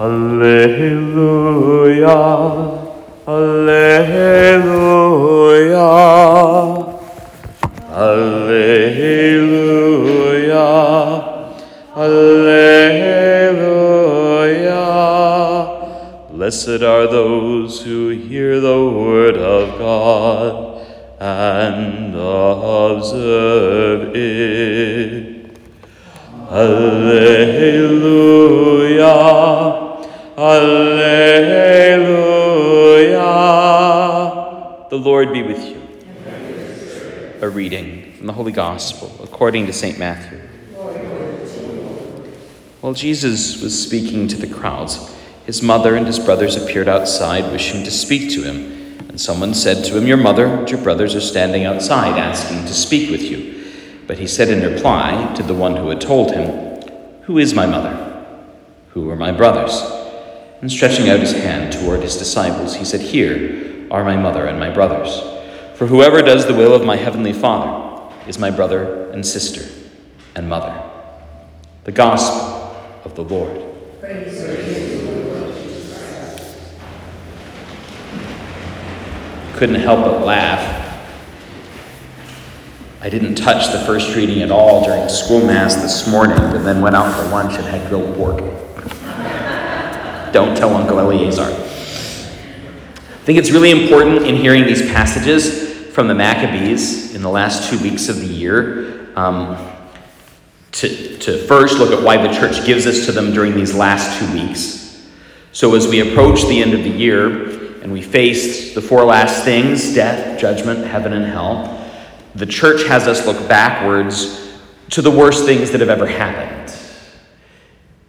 Alleluia. Alleluia. Alleluia. Alleluia. Blessed are those who hear the word of God and observe it. Alleluia. Alleluia. The Lord be with you. A reading from the Holy Gospel according to St. Matthew. While Jesus was speaking to the crowds, his mother and his brothers appeared outside, wishing to speak to him. And someone said to him, Your mother and your brothers are standing outside, asking to speak with you. But he said in reply to the one who had told him, Who is my mother? Who are my brothers? And stretching out his hand toward his disciples, he said, Here are my mother and my brothers. For whoever does the will of my heavenly Father is my brother and sister and mother. The Gospel of the Lord. Couldn't help but laugh. I didn't touch the first reading at all during school mass this morning, but then went out for lunch and had grilled pork. Don't tell Uncle Eleazar. I think it's really important in hearing these passages from the Maccabees in the last two weeks of the year um, to, to first look at why the church gives us to them during these last two weeks. So, as we approach the end of the year and we face the four last things death, judgment, heaven, and hell the church has us look backwards to the worst things that have ever happened.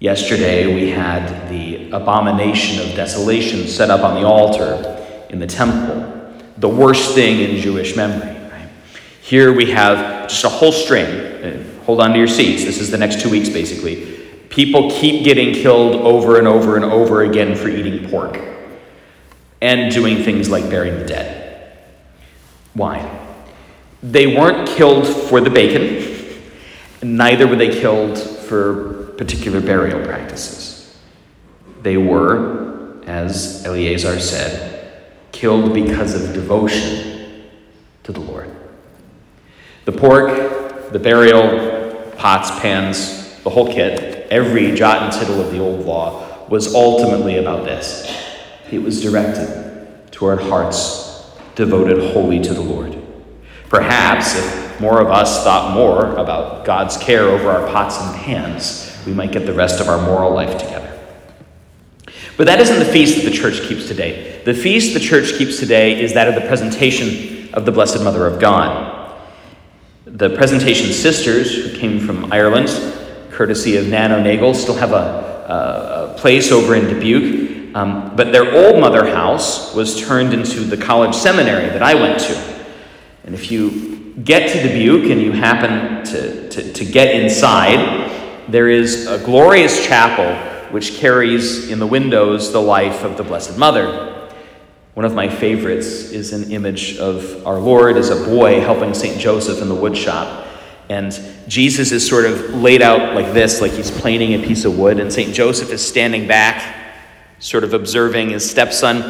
Yesterday, we had the abomination of desolation set up on the altar in the temple, the worst thing in Jewish memory. Right? Here we have just a whole string. Uh, hold on to your seats. This is the next two weeks, basically. People keep getting killed over and over and over again for eating pork and doing things like burying the dead. Why? They weren't killed for the bacon, neither were they killed for particular burial practices. They were, as Eleazar said, killed because of devotion to the Lord. The pork, the burial, pots, pans, the whole kit, every jot and tittle of the old law was ultimately about this. It was directed toward hearts devoted wholly to the Lord. Perhaps if more of us thought more about God's care over our pots and pans, we might get the rest of our moral life together. But that isn't the feast that the church keeps today. The feast the church keeps today is that of the presentation of the Blessed Mother of God. The presentation sisters, who came from Ireland, courtesy of Nano Nagle, still have a, a, a place over in Dubuque. Um, but their old mother house was turned into the college seminary that I went to. And if you get to Dubuque and you happen to, to, to get inside, there is a glorious chapel which carries in the windows the life of the Blessed Mother. One of my favorites is an image of our Lord as a boy helping St. Joseph in the woodshop. And Jesus is sort of laid out like this, like he's planing a piece of wood, and St. Joseph is standing back, sort of observing his stepson,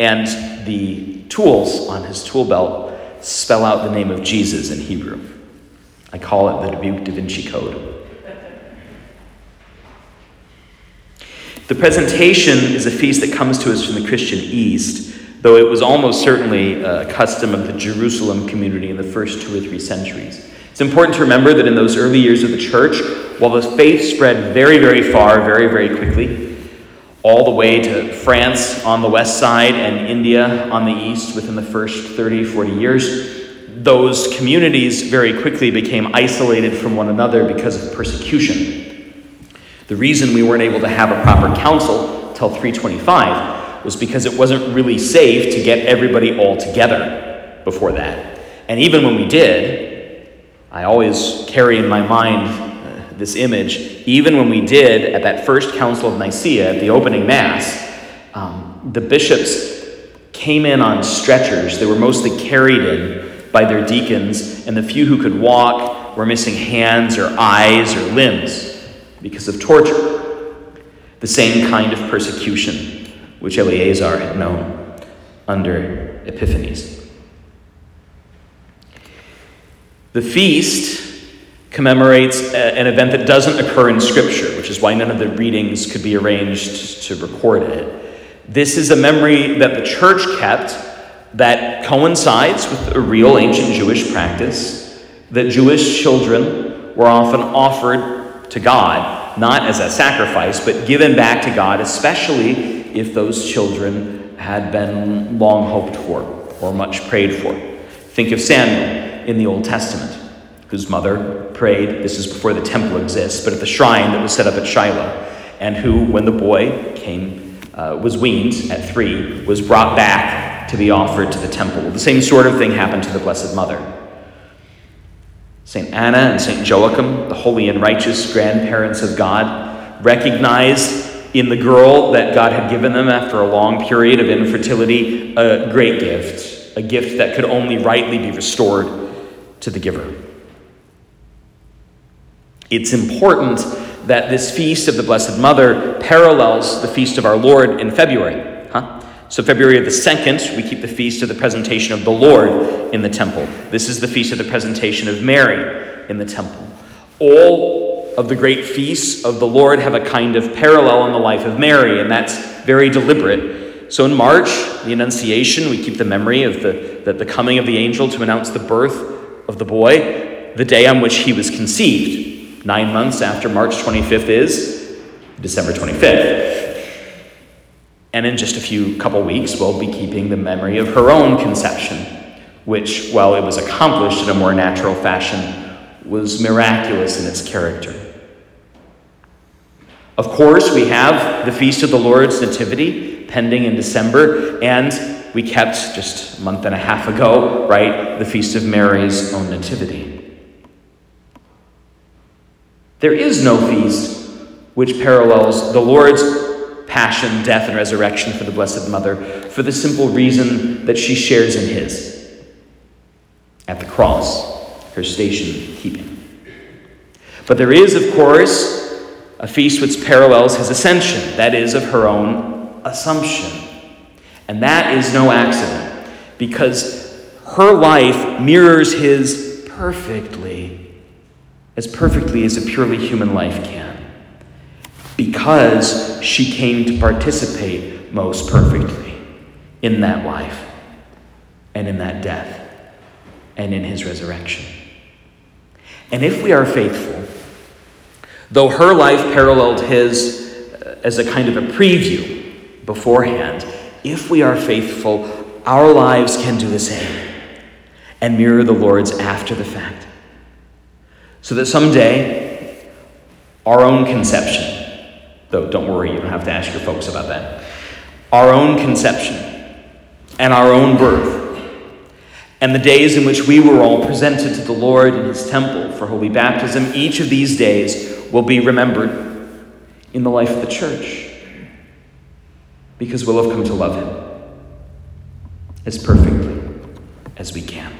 and the tools on his tool belt spell out the name of Jesus in Hebrew. I call it the Dubuque Da Vinci Code. The presentation is a feast that comes to us from the Christian East, though it was almost certainly a custom of the Jerusalem community in the first two or three centuries. It's important to remember that in those early years of the church, while the faith spread very, very far, very, very quickly, all the way to France on the west side and India on the east within the first 30, 40 years. Those communities very quickly became isolated from one another because of persecution. The reason we weren't able to have a proper council till 325 was because it wasn't really safe to get everybody all together before that. And even when we did, I always carry in my mind this image, even when we did at that first Council of Nicaea, at the opening Mass, um, the bishops came in on stretchers. They were mostly carried in by their deacons, and the few who could walk were missing hands or eyes or limbs because of torture. the same kind of persecution which Eleazar had known under Epiphanes. The feast commemorates uh, an event that doesn't occur in Scripture, which is why none of the readings could be arranged to record it. This is a memory that the church kept that coincides with a real ancient Jewish practice that Jewish children were often offered to God, not as a sacrifice, but given back to God, especially if those children had been long hoped for or much prayed for. Think of Samuel in the Old Testament whose mother prayed, this is before the temple exists, but at the shrine that was set up at Shiloh, and who, when the boy came, uh, was weaned at three, was brought back to be offered to the temple. The same sort of thing happened to the Blessed Mother. St. Anna and St. Joachim, the holy and righteous grandparents of God, recognized in the girl that God had given them after a long period of infertility a great gift, a gift that could only rightly be restored to the giver. It's important that this feast of the Blessed Mother parallels the feast of our Lord in February. Huh? So, February the 2nd, we keep the feast of the presentation of the Lord in the temple. This is the feast of the presentation of Mary in the temple. All of the great feasts of the Lord have a kind of parallel in the life of Mary, and that's very deliberate. So, in March, the Annunciation, we keep the memory of the, the, the coming of the angel to announce the birth of the boy, the day on which he was conceived. Nine months after March 25th is December 25th. And in just a few couple weeks, we'll be keeping the memory of her own conception, which, while it was accomplished in a more natural fashion, was miraculous in its character. Of course, we have the Feast of the Lord's Nativity pending in December, and we kept just a month and a half ago, right, the Feast of Mary's own Nativity. There is no feast which parallels the Lord's passion, death, and resurrection for the Blessed Mother for the simple reason that she shares in his at the cross, her station keeping. But there is, of course, a feast which parallels his ascension, that is, of her own assumption. And that is no accident, because her life mirrors his perfectly as perfectly as a purely human life can. Because she came to participate most perfectly in that life and in that death and in his resurrection. And if we are faithful, though her life paralleled his uh, as a kind of a preview beforehand, if we are faithful, our lives can do the same and mirror the Lord's after the fact. So that someday, our own conception, though don't worry, you don't have to ask your folks about that, our own conception and our own birth, and the days in which we were all presented to the Lord in his temple for holy baptism, each of these days will be remembered in the life of the church because we'll have come to love him as perfectly as we can.